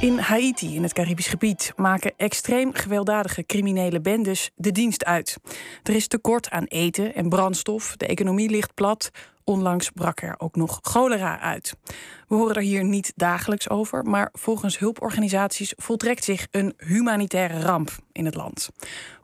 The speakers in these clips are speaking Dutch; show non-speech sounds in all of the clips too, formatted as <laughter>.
In Haiti, in het Caribisch gebied, maken extreem gewelddadige criminele bendes de dienst uit. Er is tekort aan eten en brandstof, de economie ligt plat. Onlangs brak er ook nog cholera uit. We horen er hier niet dagelijks over, maar volgens hulporganisaties voltrekt zich een humanitaire ramp in het land.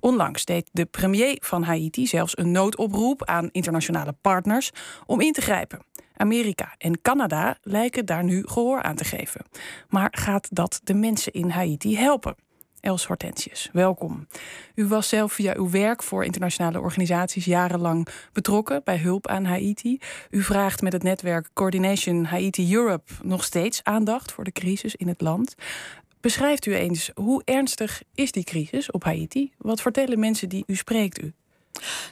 Onlangs deed de premier van Haiti zelfs een noodoproep aan internationale partners om in te grijpen. Amerika en Canada lijken daar nu gehoor aan te geven. Maar gaat dat de mensen in Haiti helpen? Els Hortensius, welkom. U was zelf via uw werk voor internationale organisaties jarenlang betrokken bij hulp aan Haiti. U vraagt met het netwerk Coordination Haiti Europe nog steeds aandacht voor de crisis in het land. Beschrijft u eens hoe ernstig is die crisis op Haiti? Wat vertellen mensen die u spreekt u?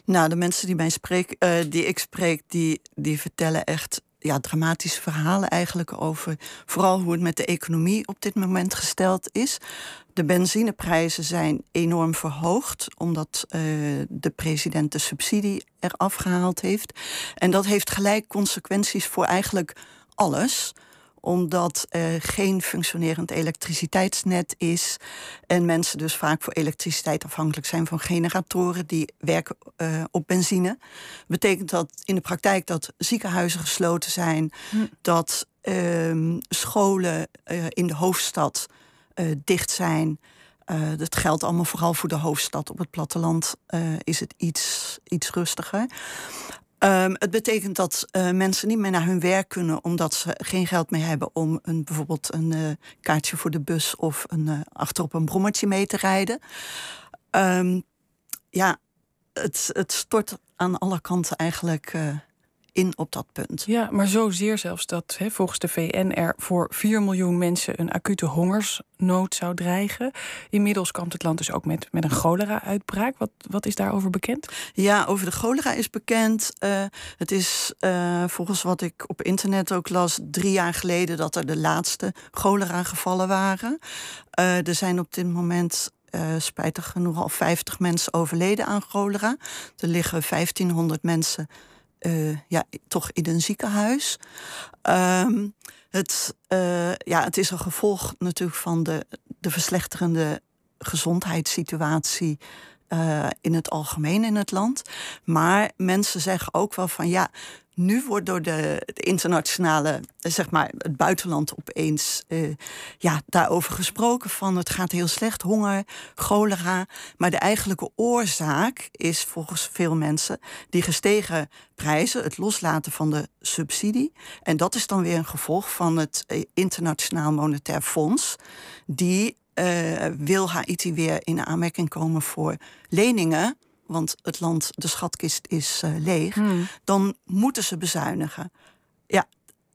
Nou, de mensen die, mij spreek, uh, die ik spreek, die, die vertellen echt ja, dramatische verhalen eigenlijk over vooral hoe het met de economie op dit moment gesteld is. De benzineprijzen zijn enorm verhoogd omdat uh, de president de subsidie eraf gehaald heeft. En dat heeft gelijk consequenties voor eigenlijk alles omdat er geen functionerend elektriciteitsnet is. En mensen dus vaak voor elektriciteit afhankelijk zijn van generatoren die werken uh, op benzine. Betekent dat in de praktijk dat ziekenhuizen gesloten zijn, hm. dat uh, scholen uh, in de hoofdstad uh, dicht zijn. dat geldt allemaal vooral voor de hoofdstad. Op het platteland is het iets, iets rustiger. Um, het betekent dat uh, mensen niet meer naar hun werk kunnen omdat ze geen geld meer hebben om een, bijvoorbeeld een uh, kaartje voor de bus of een, uh, achterop een brommertje mee te rijden. Um, ja, het, het stort aan alle kanten eigenlijk in op dat punt. Ja, maar zozeer zelfs dat hè, volgens de VN er voor 4 miljoen mensen een acute hongersnood zou dreigen. Inmiddels komt het land dus ook met, met een cholera-uitbraak. Wat, wat is daarover bekend? Ja, over de cholera is bekend. Uh, het is uh, volgens wat ik op internet ook las, drie jaar geleden dat er de laatste cholera-gevallen waren. Uh, er zijn op dit moment uh, spijtig genoeg al 50 mensen overleden aan cholera. Er liggen 1500 mensen uh, ja, toch in een ziekenhuis. Um, het, uh, ja, het is een gevolg natuurlijk van de, de verslechterende gezondheidssituatie uh, in het algemeen in het land. Maar mensen zeggen ook wel van ja, nu wordt door de, internationale, zeg maar, het buitenland opeens uh, ja, daarover gesproken van het gaat heel slecht, honger, cholera. Maar de eigenlijke oorzaak is volgens veel mensen die gestegen prijzen, het loslaten van de subsidie. En dat is dan weer een gevolg van het uh, Internationaal Monetair Fonds, die uh, wil Haiti weer in aanmerking komen voor leningen want het land, de schatkist is uh, leeg, hmm. dan moeten ze bezuinigen. Ja,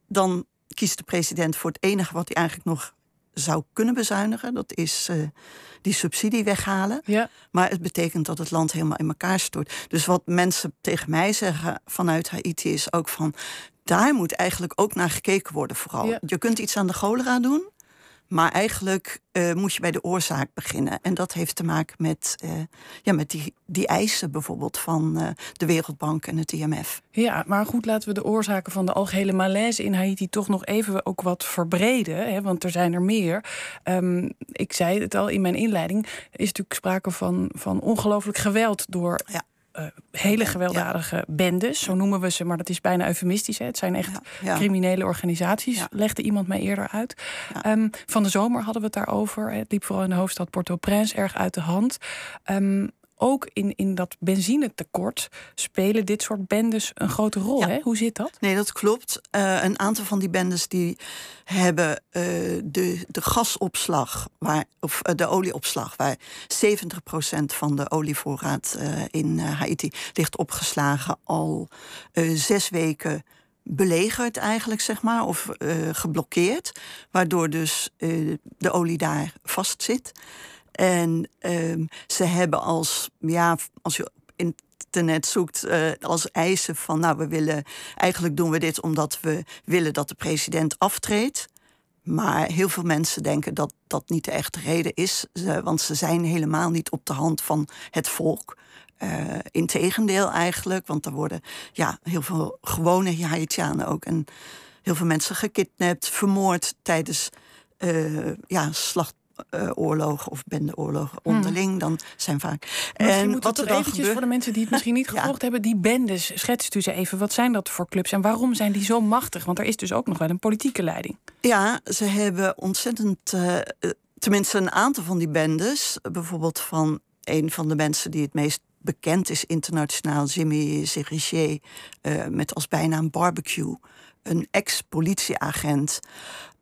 dan kiest de president voor het enige wat hij eigenlijk nog zou kunnen bezuinigen. Dat is uh, die subsidie weghalen. Ja. Maar het betekent dat het land helemaal in elkaar stort. Dus wat mensen tegen mij zeggen vanuit Haiti is ook van... daar moet eigenlijk ook naar gekeken worden vooral. Ja. Je kunt iets aan de cholera doen... Maar eigenlijk uh, moet je bij de oorzaak beginnen. En dat heeft te maken met, uh, ja, met die, die eisen bijvoorbeeld van uh, de Wereldbank en het IMF. Ja, maar goed, laten we de oorzaken van de algehele malaise in Haiti toch nog even ook wat verbreden. Hè, want er zijn er meer. Um, ik zei het al in mijn inleiding. Is natuurlijk sprake van, van ongelooflijk geweld door. Ja uh, hele gewelddadige bendes, zo noemen we ze, maar dat is bijna eufemistisch. Hè. Het zijn echt criminele organisaties, legde iemand mij eerder uit. Um, van de zomer hadden we het daarover. Het liep vooral in de hoofdstad Port-au-Prince erg uit de hand. Um, ook in, in dat benzinetekort spelen dit soort bendes een grote rol. Hè? Hoe zit dat? Nee, dat klopt. Uh, een aantal van die bendes die hebben uh, de, de gasopslag, waar, of uh, de olieopslag, waar 70% van de olievoorraad in Haiti ligt opgeslagen, al zes weken belegerd eigenlijk, zeg maar, of geblokkeerd. Waardoor dus de olie daar vastzit. En um, ze hebben als, ja, als je op internet zoekt, uh, als eisen van, nou, we willen, eigenlijk doen we dit omdat we willen dat de president aftreedt. Maar heel veel mensen denken dat dat niet de echte reden is, want ze zijn helemaal niet op de hand van het volk. Uh, integendeel eigenlijk, want er worden ja, heel veel gewone Haitianen ook en heel veel mensen gekidnapt, vermoord tijdens ja, slag, uh, oorlogen of bendeoorlogen hmm. onderling. Dan zijn vaak. en wat toch eventjes gebeurt... voor de mensen die het misschien niet <laughs> gevolgd hebben, die bendes, schetst u ze even. Wat zijn dat voor clubs en waarom zijn die zo machtig? Want er is dus ook nog wel een politieke leiding. Ja, ze hebben ontzettend. Uh, tenminste, een aantal van die bendes. Bijvoorbeeld van een van de mensen die het meest bekend is internationaal, Jimmy Serichier, uh, met als bijnaam barbecue. Een ex-politieagent.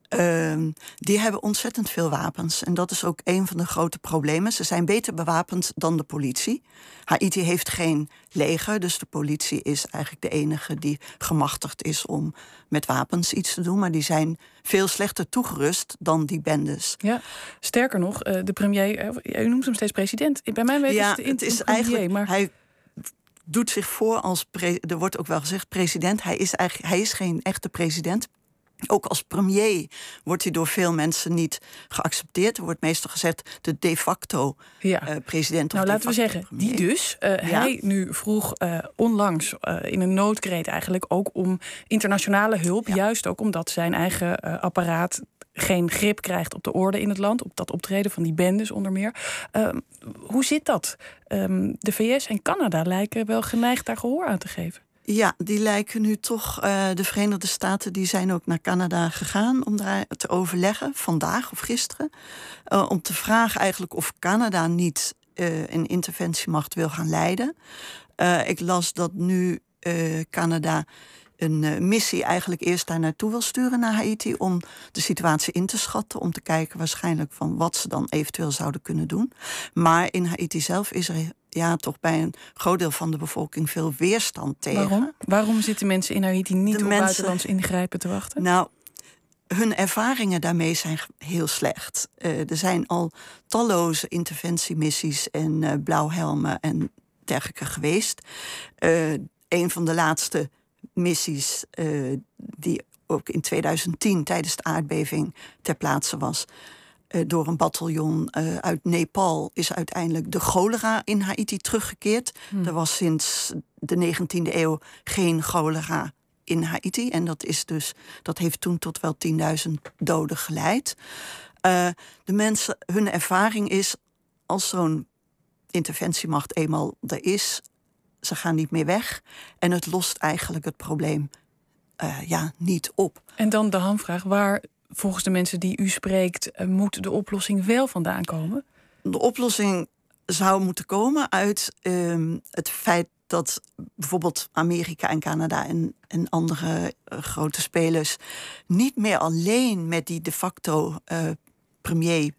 Ehm, die hebben ontzettend veel wapens. En dat is ook een van de grote problemen. Ze zijn beter bewapend dan de politie. Haiti heeft geen leger, dus de politie is eigenlijk de enige die gemachtigd is om met wapens iets te doen. Maar die zijn veel slechter toegerust dan die bendes. Ja, sterker nog, eh, de premier, eh, u noemt hem steeds president. Bij mij weet ja, het, het is eigenlijk. Maar... Hij doet zich voor als. er wordt ook wel gezegd president. Hij is, eigenlijk, hij is geen echte president. Ook als premier wordt hij door veel mensen niet geaccepteerd. Er wordt meestal gezegd de de facto ja. uh, president. Nou, laten we zeggen, die dus. Uh, Hij nu vroeg uh, onlangs in een noodkreet eigenlijk ook om internationale hulp. Juist ook omdat zijn eigen apparaat geen grip krijgt op de orde in het land, op dat optreden van die bendes onder meer. Ehm, hoe zit dat? Um, de VS en Canada lijken wel geneigd daar gehoor aan te geven. Ja, die lijken nu toch. Uh, de Verenigde Staten die zijn ook naar Canada gegaan om daar te overleggen, vandaag of gisteren. Uh, om te vragen eigenlijk of Canada niet uh, een interventiemacht wil gaan leiden. ik las dat nu Canada een missie eigenlijk eerst daar naartoe wil sturen naar Haiti om de situatie in te schatten, om te kijken waarschijnlijk van wat ze dan eventueel zouden kunnen doen. Maar in Haiti zelf is er ja, toch bij een groot deel van de bevolking veel weerstand tegen. Waarom? Waarom zitten mensen in Haiti niet de op mensen, buitenlands ingrijpen te wachten? Nou, hun ervaringen daarmee zijn heel slecht. Uh, er zijn al talloze interventiemissies en uh, blauwhelmen en dergelijke geweest. Uh, een van de laatste missies die ook in 2010 tijdens de aardbeving ter plaatse was, eh, door een bataljon uh, uit Nepal is uiteindelijk de cholera in Haiti teruggekeerd. Hmm. Er was sinds de 19e eeuw geen cholera in Haiti. En dat, is dus, dat heeft toen tot wel 10.000 doden geleid. De mensen, hun ervaring is, als zo'n interventiemacht eenmaal er is, ze gaan niet meer weg. En het lost eigenlijk het probleem uh, ja, niet op. En dan de hamvraag, waar volgens de mensen die u spreekt, uh, moet de oplossing wel vandaan komen? De oplossing zou moeten komen uit uh, het feit dat bijvoorbeeld Amerika en Canada en, en andere uh, grote spelers niet meer alleen met die de facto premier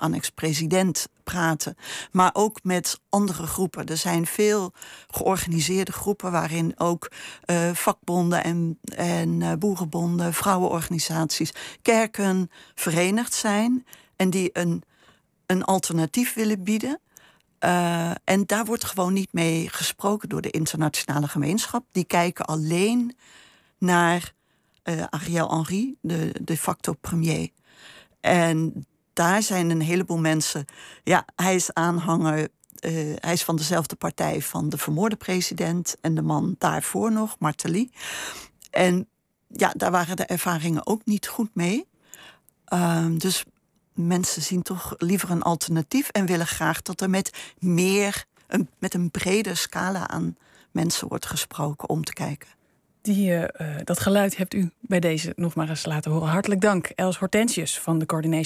annex-president praten, maar ook met andere groepen. Er zijn veel georganiseerde groepen waarin ook uh, vakbonden en, en uh, boerenbonden, vrouwenorganisaties, kerken verenigd zijn en die een, een alternatief willen bieden. Uh, en daar wordt gewoon niet mee gesproken door de internationale gemeenschap. Die kijken alleen naar Ariel Henry, de de facto premier. En daar zijn een heleboel mensen. Ja, hij is aanhanger. Uh, hij is van dezelfde partij van de vermoorde president en de man daarvoor nog, Martelly. En ja, daar waren de ervaringen ook niet goed mee. Uh, dus mensen zien toch liever een alternatief en willen graag dat er met meer, een, met een brede scala aan mensen wordt gesproken om te kijken. Die, uh, dat geluid hebt u bij deze nog maar eens laten horen. Hartelijk dank, Els Hortensius van de Coordination